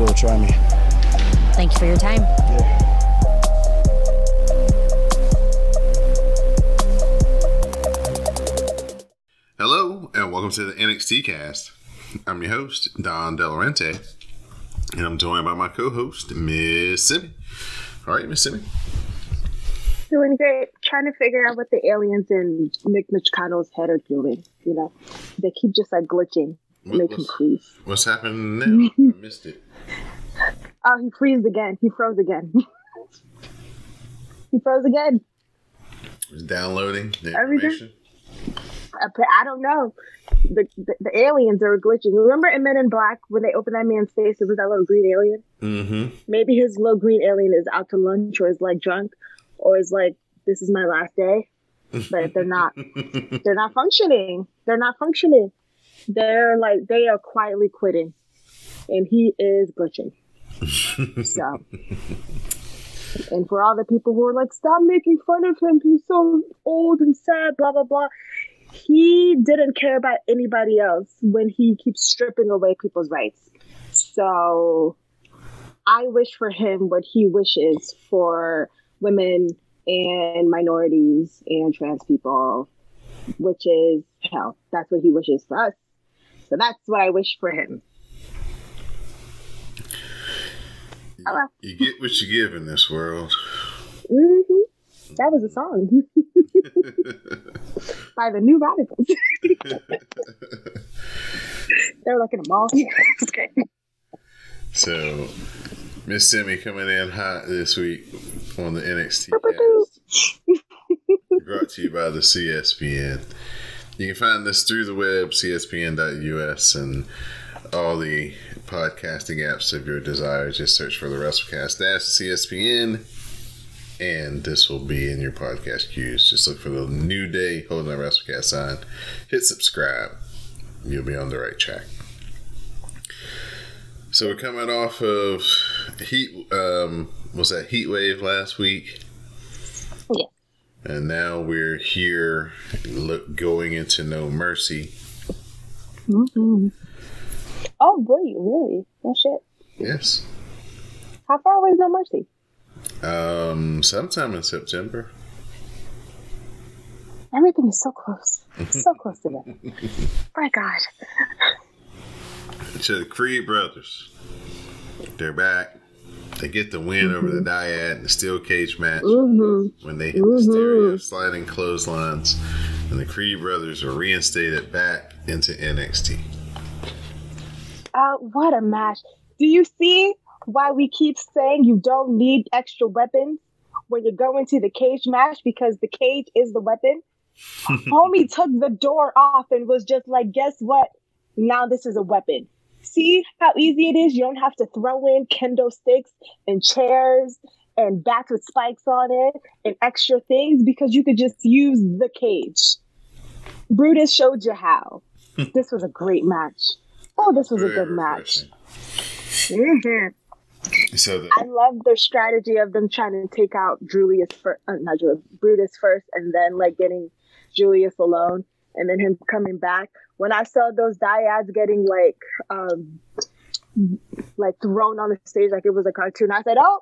will. Try me. Thank you for your time. Yeah. Hello, and welcome to the NXT cast. I'm your host, Don Delarente, and I'm joined by my co host, Miss Simi. All right, Miss Simi. Doing great. Trying to figure out what the aliens in Nick Michicano's head are doing. You know, they keep just like glitching. What- make him what's- What's happening now? I missed it. Oh, he freezed again. He froze again. he froze again. It's downloading the Everything? I don't know. The, the the aliens are glitching. Remember in Men in Black when they opened that man's face, it was that little green alien. Mm-hmm. Maybe his little green alien is out to lunch, or is like drunk, or is like this is my last day. But they're not. they're not functioning. They're not functioning. They're like they are quietly quitting, and he is glitching. so, and for all the people who are like, stop making fun of him. He's so old and sad. Blah blah blah. He didn't care about anybody else when he keeps stripping away people's rights. So, I wish for him what he wishes for women and minorities and trans people which is hell. That's what he wishes for us. So that's what I wish for him. Hello. You get what you give in this world. hmm That was a song by the New Radicals. They're like in a mall. So, Miss Simi coming in hot this week on the NXT. Brought to you by the CSPN. You can find this through the web, cspn.us, and all the podcasting apps of your desire. Just search for the WrestleCast dash CSPN, and this will be in your podcast queues. Just look for the New Day holding that WrestleCast sign. Hit subscribe. You'll be on the right track. So we're coming off of heat. Um, was that heat wave last week? Yeah. And now we're here, look, going into No Mercy. Mhm. Oh, boy, really? No shit. Yes. How far away is No Mercy? Um, sometime in September. Everything is so close. So close to them. My God. To the Creed brothers. They're back. They get the win over the Dyad in the steel cage match Mm-hmm. when they hit the stereo sliding clotheslines, and the Creed brothers are reinstated back into NXT. Uh, what a match. Do you see why we keep saying you don't need extra weapons when you go into the cage match because the cage is the weapon? Homie took the door off and was just like, guess what? Now this is a weapon. See how easy it is? You don't have to throw in kendo sticks and chairs and bats with spikes on it and extra things because you could just use the cage. Brutus showed you how. this was a great match. Oh, this was a good match. So the, I love their strategy of them trying to take out Julius first, uh, not Julius, Brutus first, and then like getting Julius alone, and then him coming back. When I saw those dyads getting like, um, like thrown on the stage like it was a cartoon, I said, "Oh,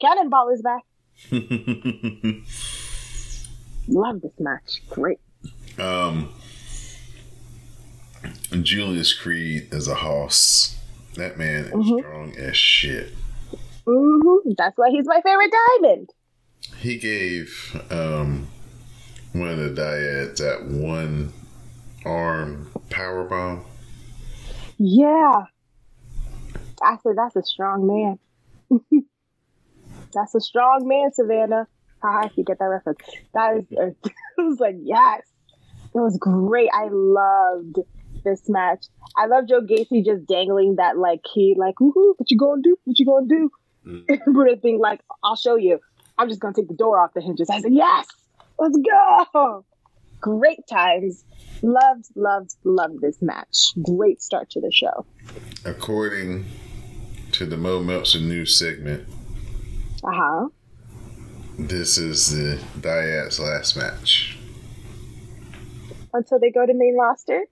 Cannonball is back." Love this match. Great. um, Julius Creed is a hoss. That man is Mhm. strong as shit. hmm That's why he's my favorite diamond. He gave um, one of the dyads that one arm power bomb. Yeah. I said that's a strong man. that's a strong man, Savannah. Ah, if you get that reference. That is it was like, yes. It was great. I loved this match. I love Joe Gacy just dangling that like key, like, woohoo, what you gonna do? What you gonna do? Mm. Brutus being like, I'll show you. I'm just gonna take the door off the hinges. I said, Yes, let's go. Great times. Loved, loved, loved this match. Great start to the show. According to the Mo Meltzer news segment, uh huh. This is the Dyad's last match. Until they go to main roster?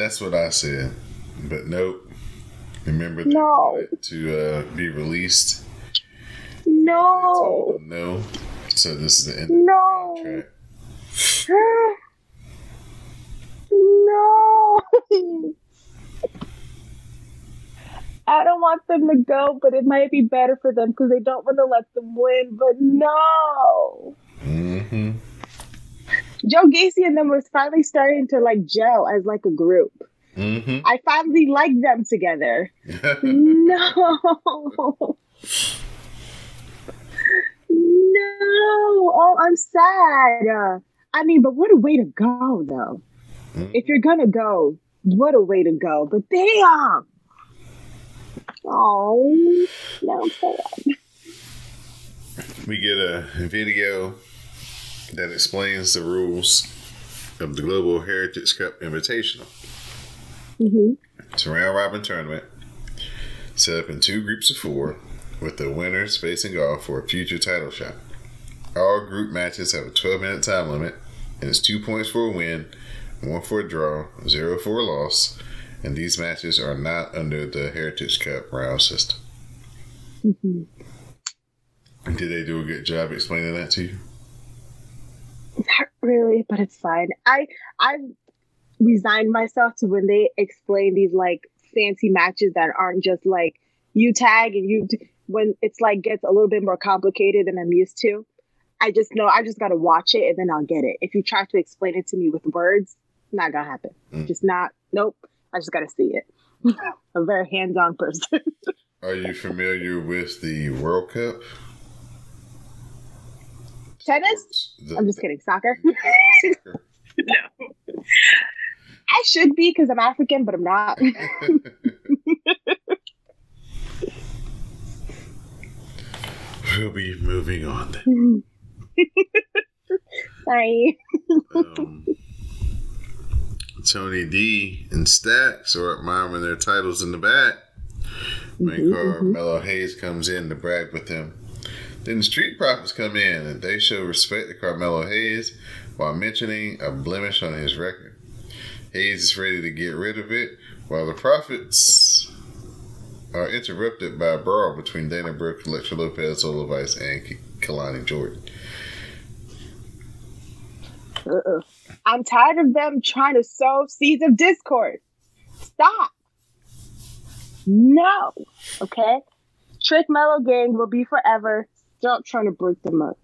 That's what I said. But nope. Remember no. to uh, be released? No. No. So this is the end no. of the contract. no. I don't want them to go, but it might be better for them because they don't want to let them win. But no. Mm-hmm. Joe Gacy and them was finally starting to like gel as like a group. Mm-hmm. I finally like them together. no. no. Oh, I'm sad. I mean, but what a way to go, though. Mm-hmm. If you're gonna go, what a way to go. But damn. Oh, sad. We get a video that explains the rules of the Global Heritage Cup Invitational. Mm-hmm. It's a round robin tournament set up in two groups of four, with the winners facing off for a future title shot. All group matches have a 12 minute time limit, and it's two points for a win, one for a draw, zero for a loss, and these matches are not under the Heritage Cup round system. Mm-hmm. Did they do a good job explaining that to you? Not really, but it's fine. I I've resigned myself to when they explain these like fancy matches that aren't just like you tag and you when it's like gets a little bit more complicated than I'm used to. I just know I just gotta watch it and then I'll get it. If you try to explain it to me with words, not gonna happen. Mm. Just not. Nope. I just got to see it. I'm a very hands on person. Are you familiar with the World Cup? Tennis? The, I'm just kidding. Soccer? soccer. no. I should be because I'm African, but I'm not. we'll be moving on. Sorry. Um, Tony D and Stacks are admiring their titles in the back. When mm-hmm, Carmelo mm-hmm. Hayes comes in to brag with them. Then the Street Profits come in and they show respect to Carmelo Hayes while mentioning a blemish on his record. Hayes is ready to get rid of it while the Profits are interrupted by a brawl between Dana Brooke, Elektra Lopez, Lola Vice, and Kelani Jordan. Uh-uh. I'm tired of them trying to sow seeds of discord. Stop. No. Okay? Trick Mellow Gang will be forever. Stop trying to break them up.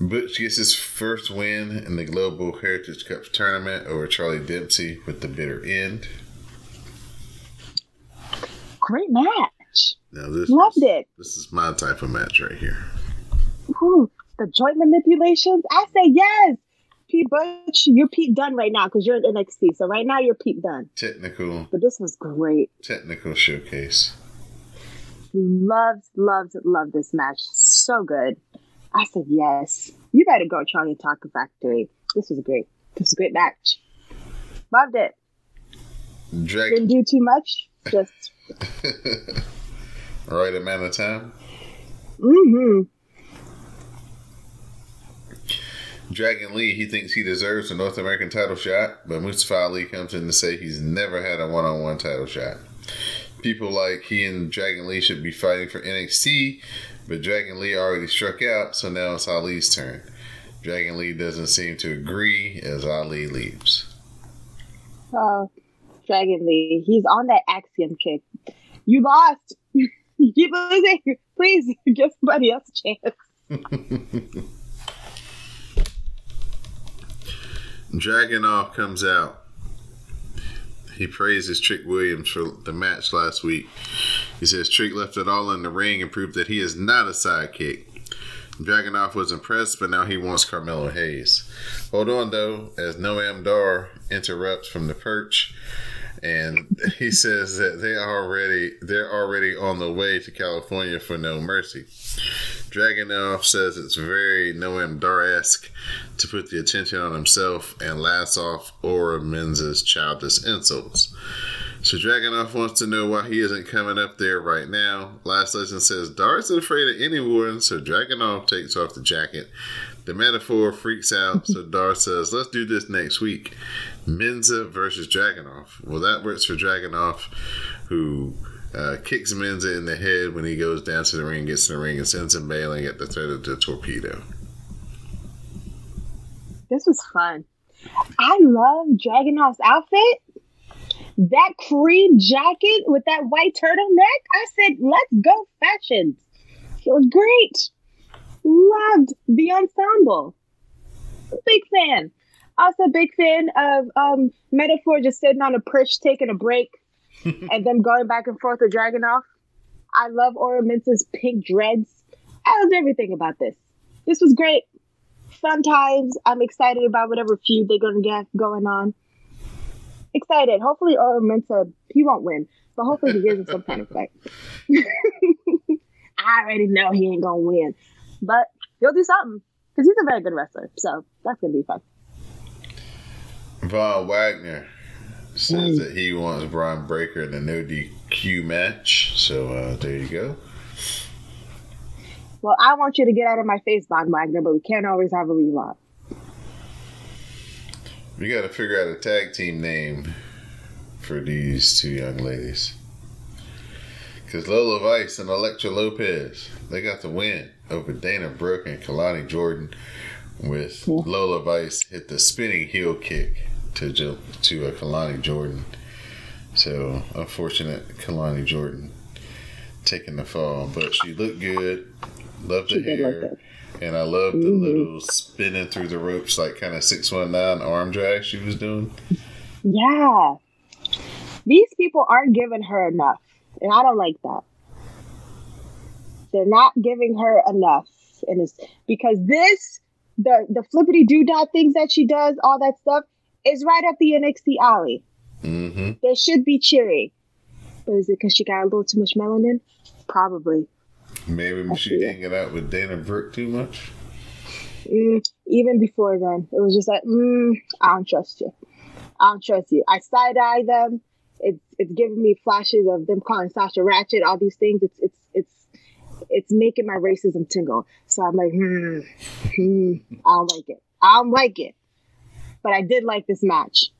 Butch gets his first win in the Global Heritage Cup tournament over Charlie Dempsey with the bitter end. Great match. Now this loved is, it. This is my type of match right here. Ooh, the joint manipulations. I say yes. Pete Butch, you're Pete Dunne right now because you're in NXT. So right now you're Pete Dunne. Technical. But this was great. Technical showcase. Loved, loved, loved this match. So good. I said yes. You better go Charlie Taco Factory. This was great. This was a great match. Loved it. Drag- Didn't do too much. Just right amount of time. Mm-hmm. Dragon Lee, he thinks he deserves a North American title shot, but Mustafa Ali comes in to say he's never had a one on one title shot. People like he and Dragon Lee should be fighting for NXT, but Dragon Lee already struck out, so now it's Ali's turn. Dragon Lee doesn't seem to agree as Ali leaves. Oh, Dragon Lee, he's on that axiom kick. You lost. you keep losing. Please give somebody else a chance. Dragunov comes out. He praises Trick Williams for the match last week. He says Trick left it all in the ring and proved that he is not a sidekick. Dragunov was impressed, but now he wants Carmelo Hayes. Hold on though, as Noam Dar interrupts from the perch, and he says that they are already they're already on the way to California for No Mercy. Dragunov says it's very Noam Dar-esque to put the attention on himself and laughs off Oro Mensah's childish insults. So Dragunov wants to know why he isn't coming up there right now. Lash Legend says Dar isn't afraid of anyone, so Dragunov takes off the jacket. The metaphor freaks out, so Dar says, let's do this next week. Mensah versus Dragunov. Well, that works for Dragunov, who uh, kicks Mensah in the head when he goes down to the ring, gets in the ring, and sends him bailing at the threat of the torpedo. This was fun. I love Dragunov's outfit. That cream jacket with that white turtleneck. I said, let's go fashions. Feels great. Loved the ensemble. Big fan. Also, big fan of um, Metaphor just sitting on a perch taking a break and then going back and forth with Dragunov. I love Oro Mensah's pink dreads. I loved everything about this. This was great. Fun times. I'm excited about whatever feud they're going to get going on. Excited. Hopefully, Oro Mensah, uh, he won't win, but hopefully he gives us some kind of fight. I already know he ain't going to win, but he'll do something because he's a very good wrestler. So that's going to be fun. Von Wagner says that he wants Bron Breakker in a no DQ match. So uh, there you go. Well, I want you to get out of my face, Von Wagner, but we can't always have a rewind. We got to figure out a tag team name for these two young ladies. Because Lola Vice and Elektra Lopez, they got the win over Dana Brooke and Kelani Jordan with Lola Vice hit the spinning heel kick to to a Kelani Jordan. So unfortunate Kelani Jordan taking the fall, but she looked good. Loved the She did hair, and I loved the Mhm. little spinning through the ropes like kind of six one nine arm drag she was doing. Yeah. These people aren't giving her enough. And I don't like that. They're not giving her enough. And it's because this, the the flippity doodah things that she does, all that stuff, is right up the NXT alley. Mm-hmm. They should be cheering. But is it because she got a little too much melanin? Probably. Maybe she see. hanging out with Dana Brooke too much. Mm, even before then, it was just like, mm, I don't trust you. I don't trust you. I side eye them. It's it's giving me flashes of them calling Sasha Ratchet, all these things. It's it's it's it's making my racism tingle. So I'm like, hmm, hmm, I don't like it. I don't like it. But I did like this match.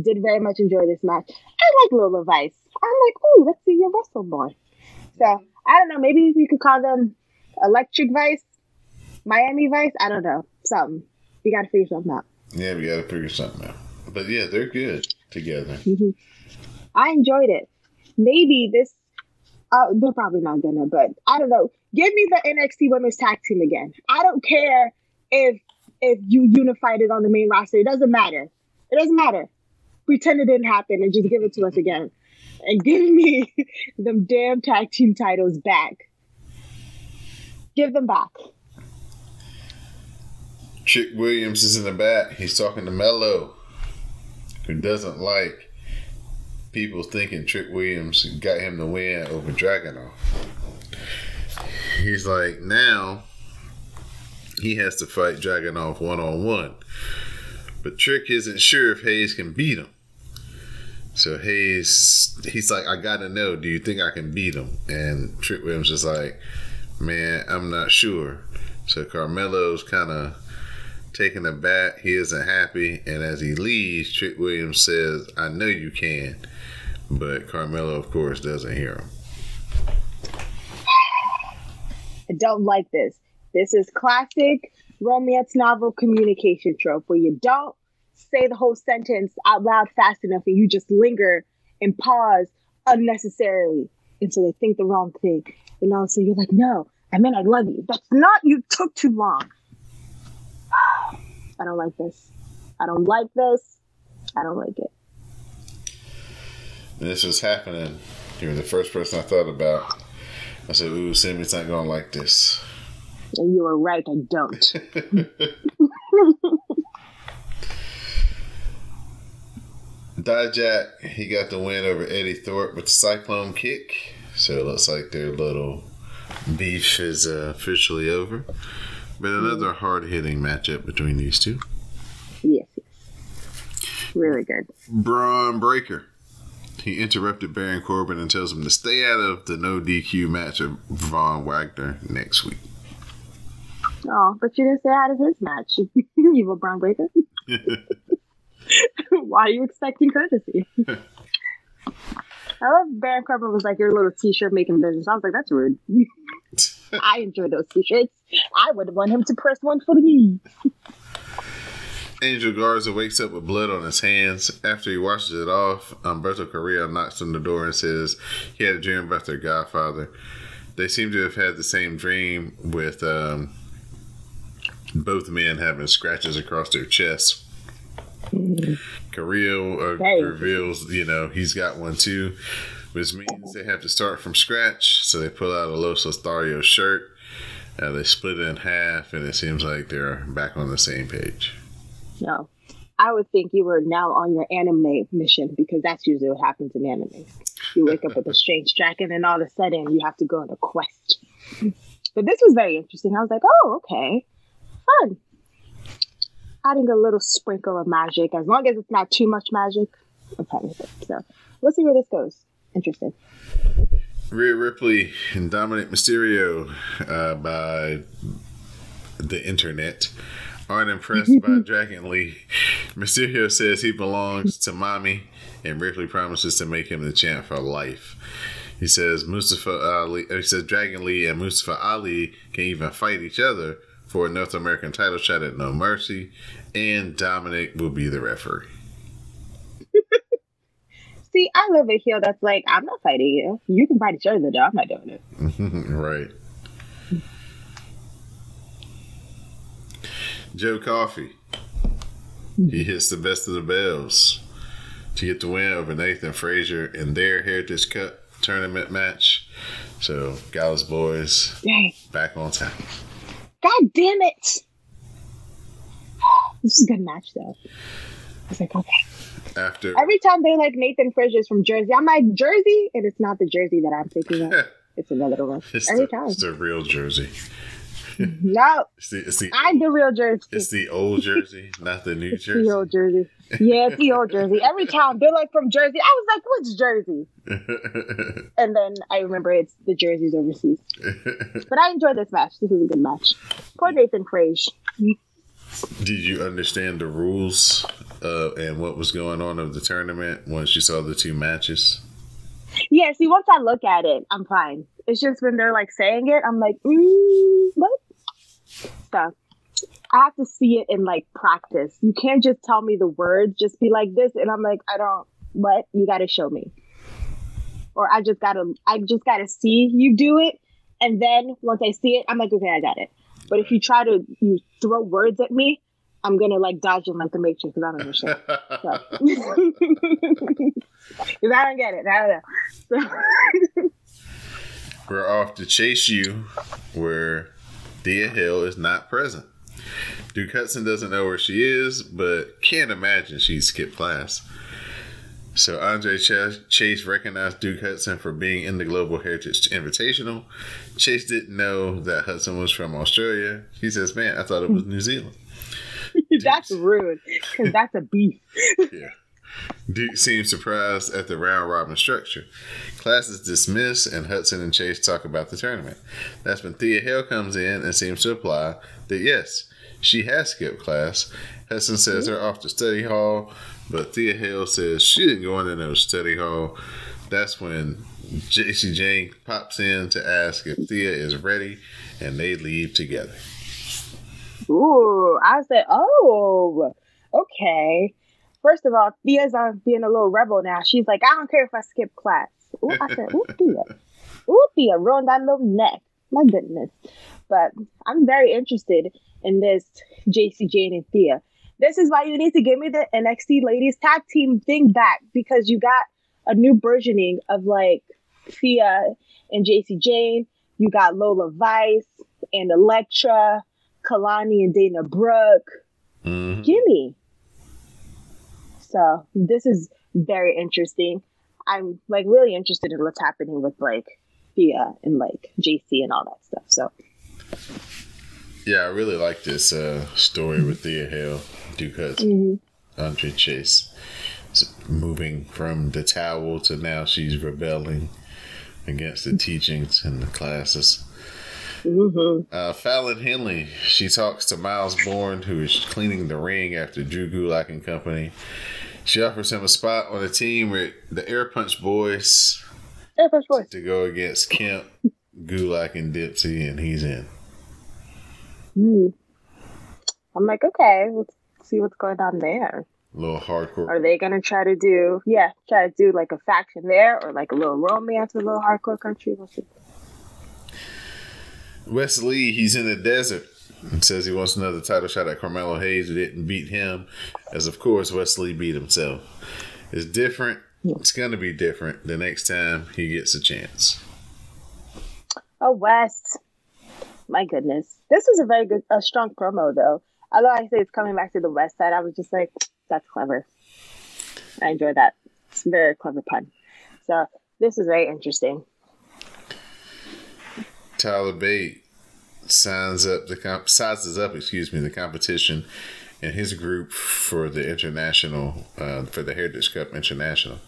Did very much enjoy this match. I like Lola Vice. I'm like, oh, let's see your wrestle more. So I don't know. Maybe we could call them Electric Vice, Miami Vice. I don't know. Something. We got to figure something out. Yeah, we got to figure something out. But yeah, they're good together. Mhm. I enjoyed it. Maybe this. Uh, they're probably not gonna, but I don't know. Give me the NXT Women's Tag Team again. I don't care if if you unified it on the main roster. It doesn't matter. It doesn't matter. Pretend it didn't happen and just give it to us again, and give me them damn tag team titles back. Give them back. Trick Williams is in the back. He's talking to Mello, who doesn't like people thinking Trick Williams got him the win over Dragunov. He's like, now he has to fight Dragunov one on one. But Trick isn't sure if Hayes can beat him. So Hayes, he's like, I gotta know, do you think I can beat him? And Trick Williams is like, man, I'm not sure. So Carmelo's kind of taking a bat. He isn't happy. And as he leaves, Trick Williams says, I know you can. But Carmelo, of course, doesn't hear him. I don't like this. This is classic romance novel communication trope where you don't say the whole sentence out loud fast enough and you just linger and pause unnecessarily until they think the wrong thing. And also you're like, no, I meant I love you. That's not, you took too long. I don't like this. I don't like this. I don't like it. And this is happening. You were the first person I thought about. I said, "Ooh, Sammy's not gonna like this." And you were right. I don't. Dijak, he got the win over Eddie Thorpe with the Cyclone kick. So it looks like their little beef is uh, officially over. But another hard hitting matchup between these two. yes, yes. Really good. Bron Breakker. He interrupted Baron Corbin and tells him to stay out of the no DQ match of Von Wagner next week. Oh, but you didn't say out of his match. you were Bron Breakker. Why are you expecting courtesy? I love Baron Corbin was like your little t-shirt making business. I was like, that's rude. I enjoy those t-shirts. I would want him to press one for me. Angel Garza wakes up with blood on his hands. After he washes it off, Umberto Correa knocks on the door and says he had a dream about their godfather. They seem to have had the same dream with um, both men having scratches across their chests. Carrillo uh, Very reveals, you know, he's got one too, which means they have to start from scratch. So they pull out a Los Lothario shirt, uh, they split it in half, and it seems like they're back on the same page. No. I would think you were now on your anime mission because that's usually what happens in anime. You wake up with a strange jacket and then all of a sudden you have to go on a quest. But this was very interesting. I was like, oh, okay. Fun. Adding a little sprinkle of magic, as long as it's not too much magic, I'm fine with it. So we'll see where this goes. Interesting. Rhea Ripley and Dominik Mysterio uh, by the internet aren't impressed by Dragon Lee. Mysterio says he belongs to mommy, and Ripley promises to make him the champ for life. He says Mustafa Ali. He says Dragon Lee and Mustafa Ali can even fight each other for a North American title shot at No Mercy, and Dominic will be the referee. See, I love a heel that's like, I'm not fighting you. You can fight each other, though. I'm not doing it. right. Joe Coffey. He hits the best of the bells to get the win over Nathan Frazer in their Heritage Cup tournament match. So, Gallus boys back on time. God damn it. This is a good match, though. I was like, okay. After Every time they're like Nathan Frazer's from Jersey, I'm like, Jersey? And it's not the Jersey that I'm thinking of. It's another one. it's, Every the, time. it's the real Jersey. No, It's the it's the, I'm the real Jersey. it's the old Jersey, not the new It's the Jersey. old Jersey. Yeah, it's the old Jersey. Every time they're like from Jersey, I was like, which Jersey? And then I remember it's the jerseys overseas. But I enjoyed this match. This was a good match. Poor Nathan Frazer. Did you understand the rules uh, and what was going on of the tournament once you saw the two matches? Yeah, see, once I look at it, I'm fine. It's just when they're like saying it, I'm like, mm, what? So I have to see it in like practice. You can't just tell me the words, just be like this, and I'm like, I don't. What? You got to show me, or I just gotta, I just gotta see you do it, and then once I see it, I'm like, okay, I got it. But if you try to you throw words at me, I'm gonna like dodge them like the Matrix because I don't understand. Because I don't get it. I don't know. So, We're off to Chase U, where Thea Hail is not present. Duke Hudson doesn't know where she is, but can't imagine she skipped class. So Andre Ch- Chase recognized Duke Hudson for being in the Global Heritage Invitational. Chase didn't know that Hudson was from Australia. He says, "Man, I thought it was New Zealand." that's rude because that's a beef. Yeah. Duke seems surprised at the round robin structure. Class is dismissed, and Hudson and Chase talk about the tournament. That's when Thea Hail comes in and seems to imply that yes, she has skipped class. Hudson says they're off to study hall, but Thea Hail says she didn't go into no study hall. That's when JC Jane pops in to ask if Thea is ready, and they leave together. Ooh, I said, oh, okay. First of all, Thea's on being a little rebel now. She's like, I don't care if I skip class. Ooh, I said, ooh, Thea. Ooh, Thea, ruined that little neck. My goodness. But I'm very interested in this JC Jane and Thea. This is why you need to give me the NXT Ladies Tag Team thing back because you got a new versioning of like Thea and JC Jane. You got Lola Vice and Elektra, Kelani and Dana Brooke. Mhm. Gimme. So this is very interesting. I'm like really interested in what's happening with like Thea and like JC and all that stuff. So Yeah, I really like this uh, story with Thea Hail, Duke Hudson, mhm. Andre Chase. S- Moving from the towel to now she's rebelling against the teachings and the classes. Mhm. Uh, Fallon Henley, she talks to Myles Borne, who is cleaning the ring after Drew Gulak and company. She offers him a spot on the team with the Air Punch Boys Air Force Boys. to go against Kemp, Gulak, and Dipsy, and he's in. Mm. I'm like, okay, let's see what's going on there. A little hardcore. Are they gonna try to do yeah, try to do like a faction there or like a little romance a little hardcore country? We'll see. Wes Lee, he's in the desert and says he wants another title shot at Carmelo Hayes, who didn't beat him, as of course Wes Lee beat himself. It's different. It's going to be different the next time he gets a chance. Oh West. My goodness. This was a very good a strong promo though. Although I say it's coming back to the west side, I was just like, that's clever. I enjoy that. It's a very clever pun. So this is very interesting. Tyler Bate signs up the comp- sizes up, excuse me, the competition in his group for the international uh, for the Heritage Cup International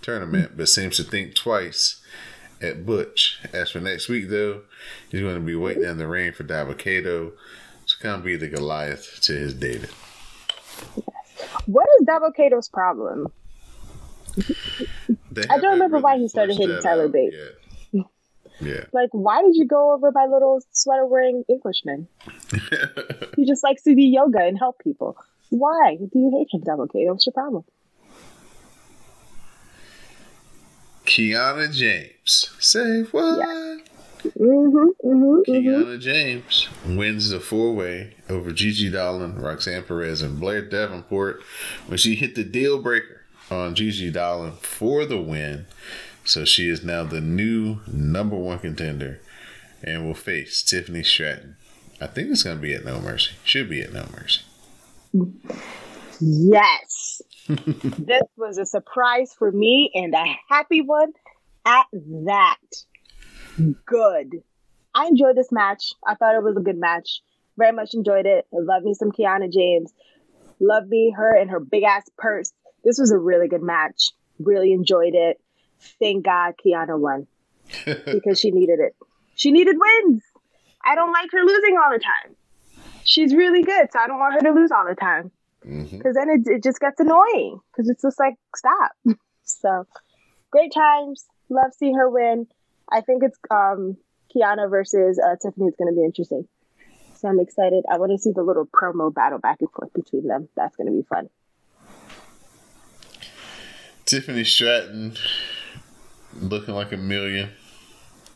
tournament, but seems to think twice at Butch. As for next week, though, he's going to be waiting in the ring for Dabba-Kato to come be the Goliath to his David. What is Kato's problem? I don't remember why he started hitting Tyler out Bate. yet. Yeah. Like, why did you go over by little sweater wearing Englishman? He just likes to do yoga and help people. Why do you hate him, Kato? What's your problem? Kiana James. Say what? Mm-hmm, mm-hmm, mm-hmm. Kiana James wins the four way over Gigi Dolan, Roxanne Perez, and Blair Davenport when she hit the deal breaker on Gigi Dolan for the win. So she is now the new number one contender and will face Tiffany Stratton. I think it's going to be at No Mercy. Should be at No Mercy. Yes. This was a surprise for me and a happy one at that. Good. I enjoyed this match. I thought it was a good match. Very much enjoyed it. Love me some Kiana James. Love me her and her big ass purse. This was a really good match. Really enjoyed it. Thank God Kiana won because she needed it. She needed wins. I don't like her losing all the time. She's really good, so I don't want her to lose all the time hmm because then it, it just gets annoying because it's just like stop so great times love seeing her win i think it's um kiana versus uh, tiffany is going to be interesting so i'm excited i want to see the little promo battle back and forth between them that's going to be fun Tiffany Stratton looking like a million.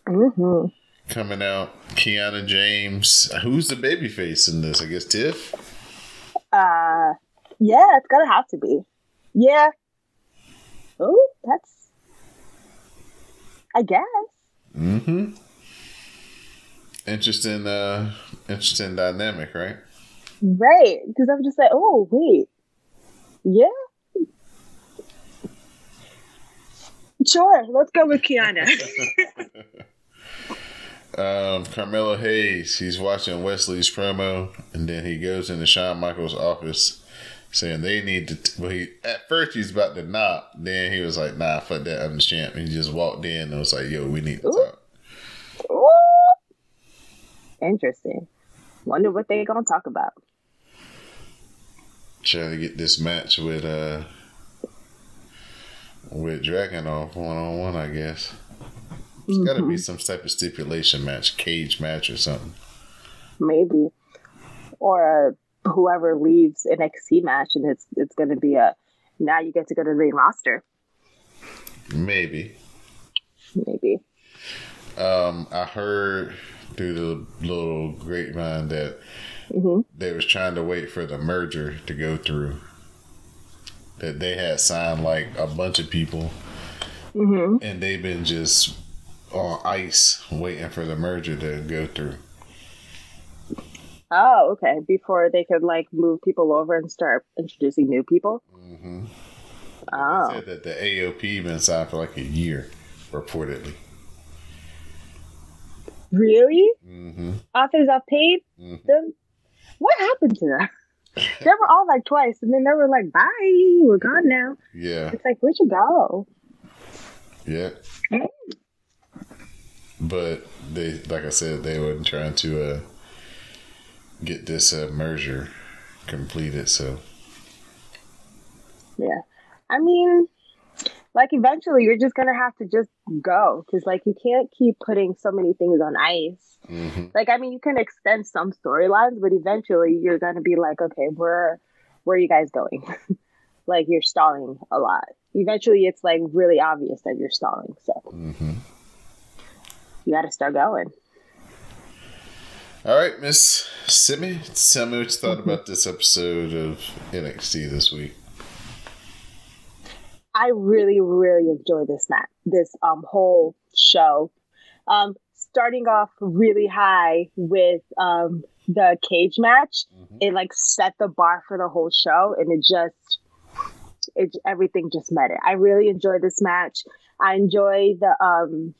mm-hmm. coming out. Kiana James. Who's the baby face in this? I guess Tiff. uh yeah it's gonna have to be. Yeah. Oh that's i guess. Mm-hmm. Interesting, uh, interesting dynamic, right? right because i'm just like oh wait. Yeah. Sure let's go with kiana Um, Carmelo Hayes, he's watching Wes Lee's promo, and then he goes into Shawn Michaels' office saying they need to. T- well, he at first he's about to knock, then he was like, "Nah, fuck that, I'm the champ." And he just walked in and was like, "Yo, we need to talk." Ooh. Interesting. Wonder what they're gonna talk about. Trying to get this match with uh with Dragunov one on one, I guess. It's got to be some type of stipulation match, cage match or something. Maybe, or uh, whoever leaves an XC match, and it's it's gonna be a now you get to go to the main roster. Maybe. Maybe. Um, I heard through the little grapevine that they was trying to wait for the merger to go through. That they had signed like a bunch of people, and they've been just on ice waiting for the merger to go through. Oh, okay. Before they could like move people over and start introducing new people. Mm-hmm. Oh, Said that the AOP been signed for like a year, reportedly. really? Mm-hmm. Authors of Pain Mhm. them. What happened to them? they were all like twice, and then they were like, "Bye, we're gone now." Yeah, It's like, where'd you go? yeah. But they, like I said, they were trying to uh, get this uh, merger completed. So Yeah, I mean, like eventually you're just gonna have to just go because like you can't keep putting so many things on ice. hmm Like, I mean, you can extend some storylines, but eventually you're gonna be like, okay, where, where are you guys going? like you're stalling a lot. Eventually, it's like really obvious that you're stalling, so hmm you got to start going. All right, Miss Simi, tell me what you thought about this episode of NXT this week. I really, really enjoy this match, this um whole show. Um, starting off really high with um the cage match, it like set the bar for the whole show, and it just it everything just met it. I really enjoyed this match. I enjoy the um,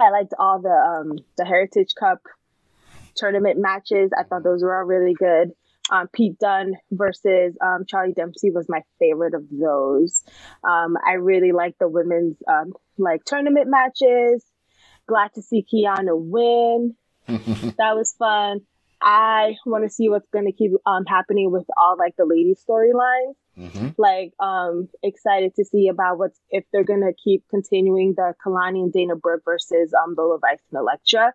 I liked all the um the Heritage Cup tournament matches. I thought those were all really good. Um, Pete Dunne versus um, Charlie Dempsey was my favorite of those. Um, I really like the women's um, like tournament matches. Glad to see Kiana win. that was fun. I want to see what's going to keep um, happening with all like the ladies storylines. hmm Like, um, excited to see about what's if they're going to keep continuing the Kelani and Dana Brooke versus um Lola Vice and Elektra.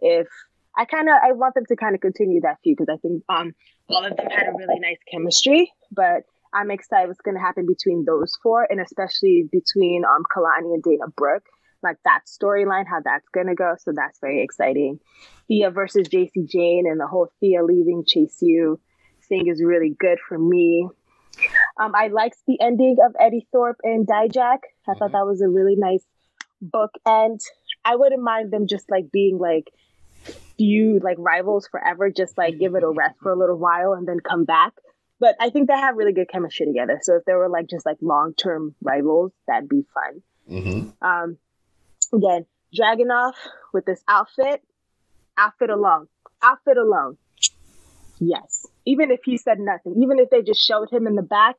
If I kind of I want them to kind of continue that feud because I think um all of them had a really nice chemistry, but I'm excited what's going to happen between those four and especially between um Kelani and Dana Brooke. Like that storyline, how that's gonna go. So that's very exciting. Thea versus JC Jane and the whole Thea leaving Chase U thing is really good for me. Um, I liked the ending of Eddie Thorpe and Dijak. I thought that was a really nice book, and I wouldn't mind them just like being like feud like rivals forever. Just like give it a rest for a little while and then come back. But I think they have really good chemistry together. So if they were like just like long term rivals, that'd be fun. hmm Um, again, Dragunov with this outfit, outfit alone, outfit alone. Yes. Even if he said nothing, even if they just showed him in the back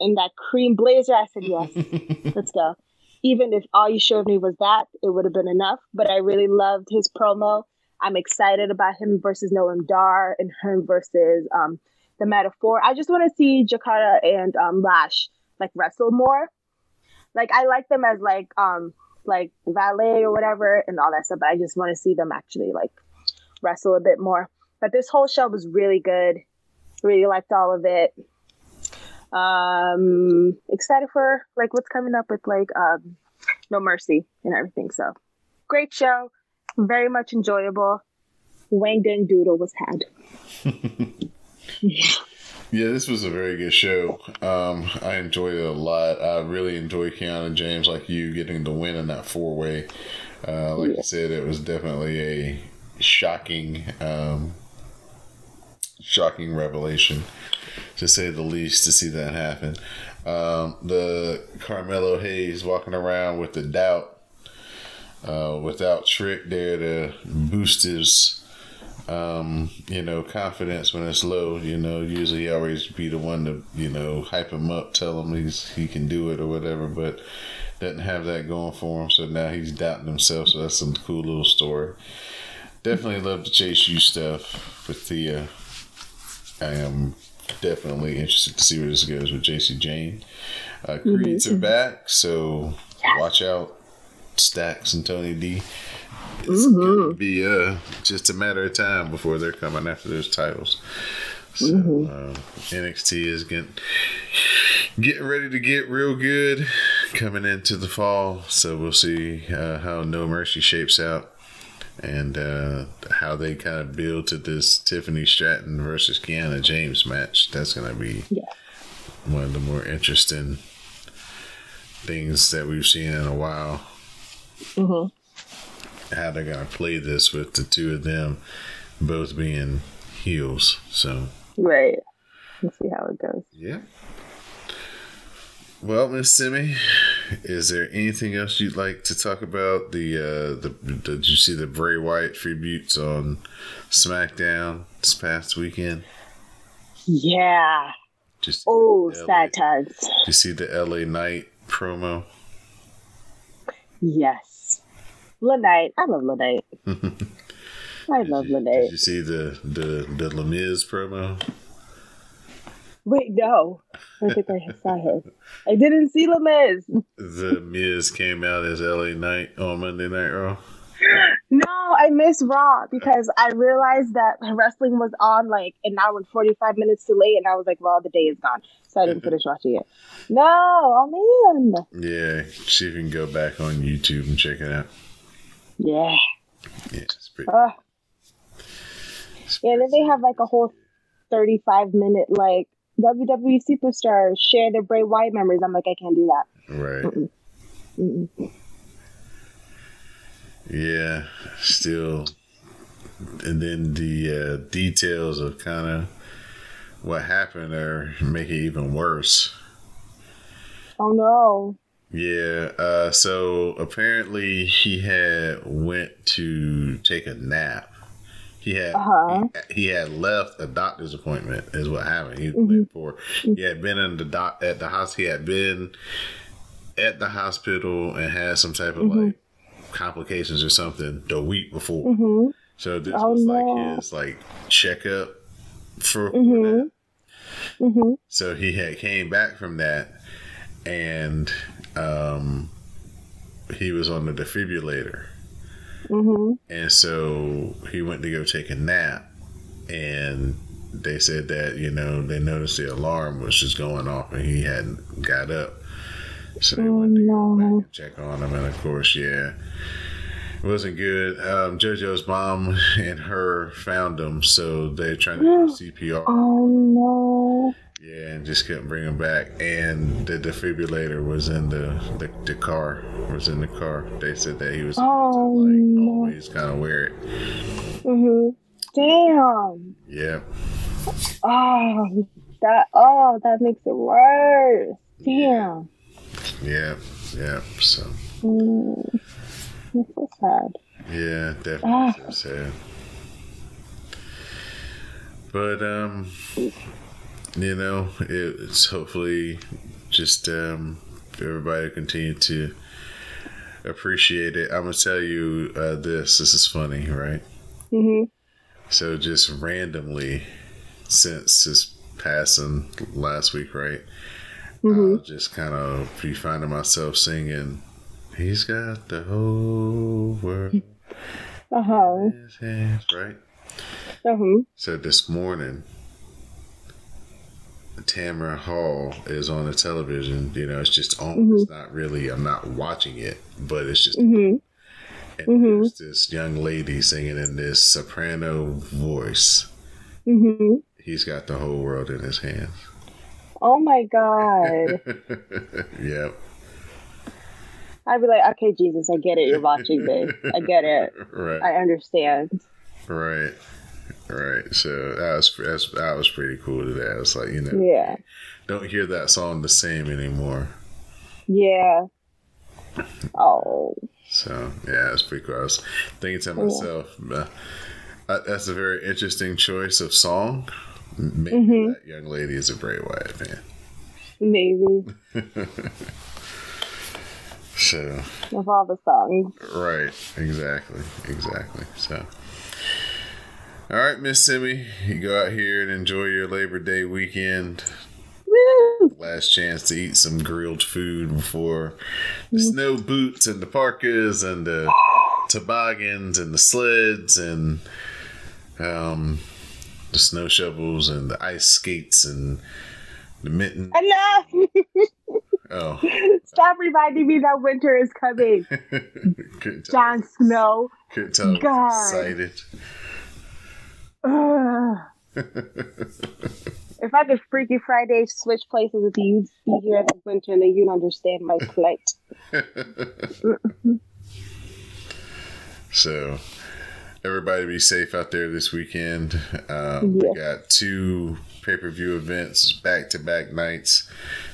in that cream blazer, I said, yes, let's go. Even if all you showed me was that, it would have been enough. But I really loved his promo. I'm excited about him versus Noam Dar and him versus um, the Metaphor. I just want to see Jakara and um, Lash like wrestle more. Like I like them as like um like valet or whatever and all that stuff. But I just want to see them actually like wrestle a bit more. But this whole show was really good. Really liked all of it. Um, excited for like what's coming up with like um, No Mercy and everything. So great show, very much enjoyable. Wang Dang Doodle was had. Yeah, this was a very good show. Um, I enjoyed it a lot. I really enjoyed Kiana James, like you, getting the win in that four way. Uh, like you said, it was definitely a shocking, um, shocking revelation, to say the least, to see that happen. Um, the Carmelo Hayes walking around with the doubt, uh, without Trick there to boost his um, you know, confidence when it's low. You know, usually he always be the one to, you know, hype him up, tell him he's he can do it or whatever, but doesn't have that going for him. So now he's doubting himself. So that's some cool little story. Definitely love the Chase U stuff with Thea. I am definitely interested to see where this goes with JC Jane. Uh, Creeds are back, so watch out, Stacks and Tony D. It's gonna be uh, just a matter of time before they're coming after those titles. So uh, NXT is getting getting ready to get real good. coming into the fall, so we'll see uh, how No Mercy shapes out and uh, how they kind of build to this Tiffany Stratton versus Kiana James match. That's going to be Yeah. one of the more interesting things that we've seen in a while. Mhm. How they're going to play this with the two of them both being heels. So, Right. Let's see how it goes. yeah. Well, Miss Simi, is there anything else you'd like to talk about? The uh, the did you see the Bray Wyatt tributes on SmackDown this past weekend? Yeah. Just Oh, sad times. You see the LA Knight promo? Yes. Lynette. I love Lynette. I love Did you, did you see the the the LA Miz promo? Wait, no. I think I saw him. I didn't see LA Miz. The Miz came out as LA Knight on Monday Night Raw. I missed Raw because I realized that wrestling was on like an hour and 45 minutes too late, and I was like, well, the day is gone. So I didn't finish watching it. No, oh man. Yeah, see if you can go back on YouTube and check it out. Yeah. Yeah, it's pretty. Uh, it's yeah, and then they have like a whole 35 minute like WWE superstars share their Bray Wyatt memories. I'm like, I can't do that. Right. Mm-mm. Yeah, still. And then the uh, details of kind of what happened are make it even worse. Oh no. Yeah, uh, so apparently he had went to take a nap. He had Uh-huh. he, he had left a doctor's appointment is what happened. He Mm-hmm. went for he had been in the doc at the house. He had been at the hospital and had some type of Mm-hmm. like complications or something the week before. hmm So this Oh, was no. like his like checkup for, for Mhm. that. hmm So he had came back from that, and um, he was on the defibrillator, hmm and so he went to go take a nap, and they said that you know they noticed the alarm was just going off, and he hadn't got up, so they Oh, went to go back no. and check on him, and of course, yeah. It wasn't good. Um, JoJo's mom and her found him, so they're trying to do CPR. Oh no. Yeah, and just couldn't bring him back. And the defibrillator was in the the, the car. Was in the car. They said that he was Oh, to like no. always kind of wear it. hmm Damn. Yeah, Oh, that. Oh, that makes it worse. Damn. yeah, yeah. Yeah. So Mm. That's so sad. yeah, definitely Ah. so sad. But um, you know, it's hopefully just um, everybody continue to appreciate it. I'm gonna tell you uh, this. This is funny, right? hmm So just randomly, since his passing last week, right? Hmm I'll just kind of be finding myself singing. He's got the whole world Uh huh. in his hands, right? Uh huh. So this morning, Tamron Hall is on the television. You know, it's just on. It's not really. I'm not watching it, but it's just. hmm And Mhm. there's this young lady singing in this soprano voice. hmm He's got the whole world in his hands. Oh my god. yep. I'd be like, okay, Jesus, I get it. You're watching this. I get it. Right. I understand. Right. Right. So that was that's, that was pretty cool to that. It's like you know, Yeah. don't hear that song the same anymore. Yeah. Oh. So yeah, it's pretty cool. I was thinking to myself, uh, uh, that's a very interesting choice of song. Maybe Mhm. that young lady is a Bray Wyatt fan. Maybe. So Of all the songs. right, exactly, exactly. So. All right, Miss Simi, you go out here and enjoy your Labor Day weekend. Woo! last chance to eat some grilled food before the snow boots and the parkas and the toboggans and the sleds and um, the snow shovels and the ice skates and the mitten. Enough! Oh. Stop reminding me that winter is coming. Jon Snow. I was God. Excited. If I could Freaky Friday switch places with you, you'd be here in the winter and then you'd understand my plight. So, everybody be safe out there this weekend. Um, We got two pay per view events back to back nights.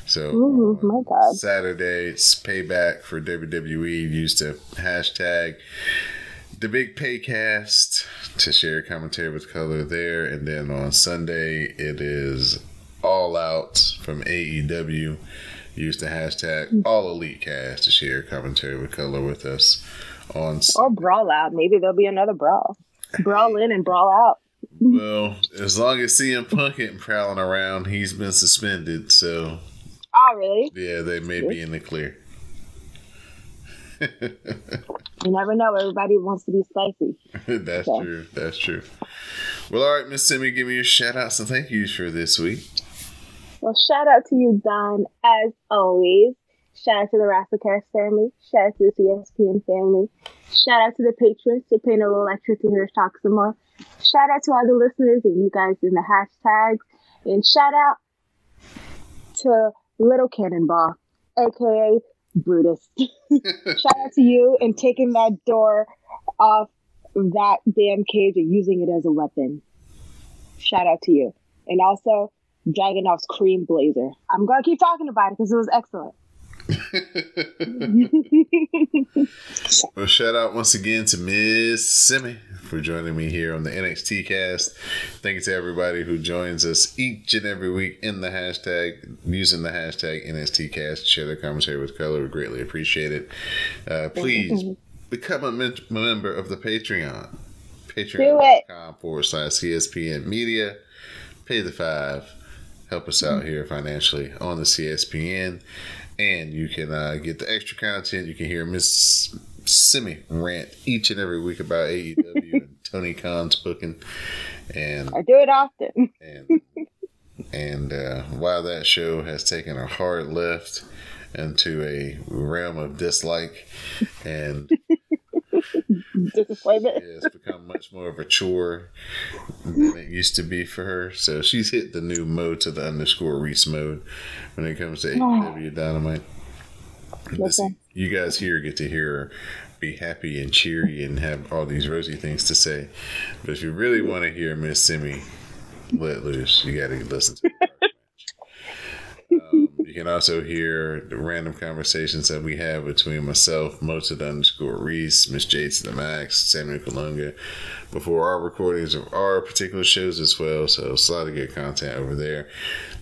So, Ooh, my God. Saturday, it's payback for WWE. Used to hashtag the big paycast to share commentary with color there. And then on Sunday, it is all out from AEW. Used to hashtag all elite cast to share commentary with color with us on Or brawl out. Maybe there'll be another brawl. Brawl in and brawl out. Well, as long as CM Punk ain't prowling around, he's been suspended. So, Oh, really? yeah, they may be in the clear. You never know. Everybody wants to be spicy. That's Okay. true. That's true. Well, all right, Miss Simmy, give me your shout outs and thank yous for this week. Well, shout out to you, Don, as always. Shout out to the Rasslecast family. Shout out to the CSPN family. Shout out to the patrons for paying a little extra to hear us talk some more. Shout out to all the listeners and you guys in the hashtags. And shout out to Little Cannonball, aka Brutus. shout out to you and taking that door off that damn cage and using it as a weapon. Shout out to you. And also, Dragunov's cream blazer. I'm gonna keep talking about it because it was excellent. Well, shout out once again to Miss Simi for joining me here on the NXT cast. Thank you to everybody who joins us each and every week in the hashtag, using the hashtag NXT cast to share their commentary with color. We greatly appreciate it. Uh, please become a mem- member of the Patreon. Patreon.com forward slash CSPN media. Pay the five. Help us out here financially on the CSPN. And you can uh, get the extra content. You can hear Miss Simi rant each and every week about AEW and Tony Khan's booking. And I do it often. and and uh, while that show has taken a hard left into a realm of dislike and Disappointment. it's become much more of a chore than it used to be for her. So she's hit the new mode to the underscore Reese mode when it comes to oh. AEW Dynamite. This- you guys here get to hear her be happy and cheery and have all these rosy things to say. But if you really want to hear Miss Simi let loose, you got to listen to you can also hear the random conversations that we have between myself, Mozart underscore Reese, Miss Jade to the Max, Samuel Kalunga, before our recordings of our particular shows as well. So a lot of good content over there.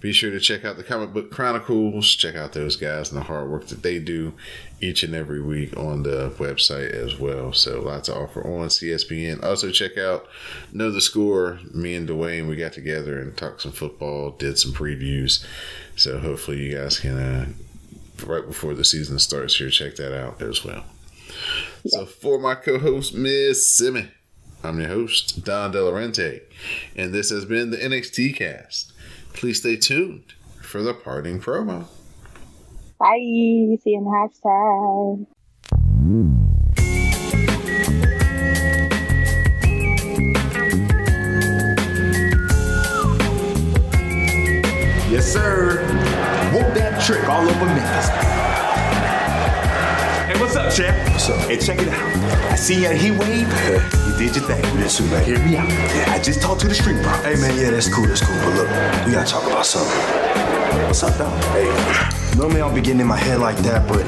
Be sure to check out the Comic Book Chronicles. Check out those guys and the hard work that they do each and every week on the website as well. So lots to offer on CSPN. Also check out Know the Score. Me and Dwayne, we got together and talked some football, did some previews. So hopefully you guys can, uh, right before the season starts here, check that out as well. So for my co-host, Miss Simmy, I'm your host, Don Delarente, and this has been the NXT cast. Please stay tuned for the parting promo. Bye. See you in the hashtag. Yes, sir. Trick all over Memphis. Hey, what's up, champ? What's up? Hey, check it out. I see you at Heat Wave. You did your thing. Yes, sir, man. Hear me out. I just talked to the street bro. Hey man, yeah, that's cool, that's cool. But look, we gotta talk about something. What's up, dog? Hey, normally I'll be getting in my head like that, but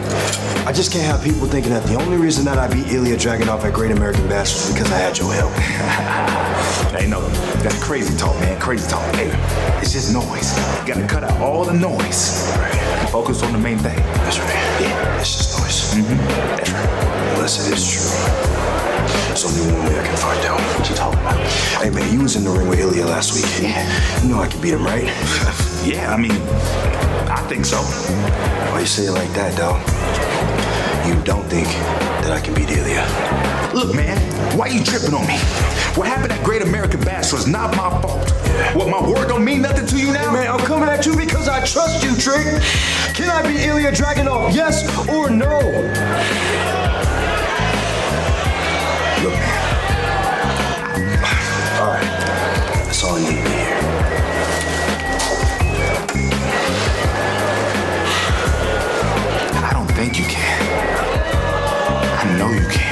I just can't have people thinking that the only reason that I beat Ilya Dragunov at Great American Bash was because I had your help. Hey, no, that's crazy talk, man. Crazy talk. Hey, it's just noise. You gotta cut out all the noise. And focus on the main thing. That's right. Yeah, it's just noise. Mm-hmm. That's right. Unless it is true. There's only one way I can find out. What you talking about? Hey man, you was in the ring with Ilya last week. Yeah. You know I can beat him, right? Yeah, I mean, I think so. Why you say it like that, dog? You don't think that I can beat Ilya. Look, man, why you tripping on me? What happened at Great American Bash was not my fault. What, my word don't mean nothing to you now? Man, I'm coming at you because I trust you, Trick. Can I be Ilya Dragunov? Yes or no? Know you can.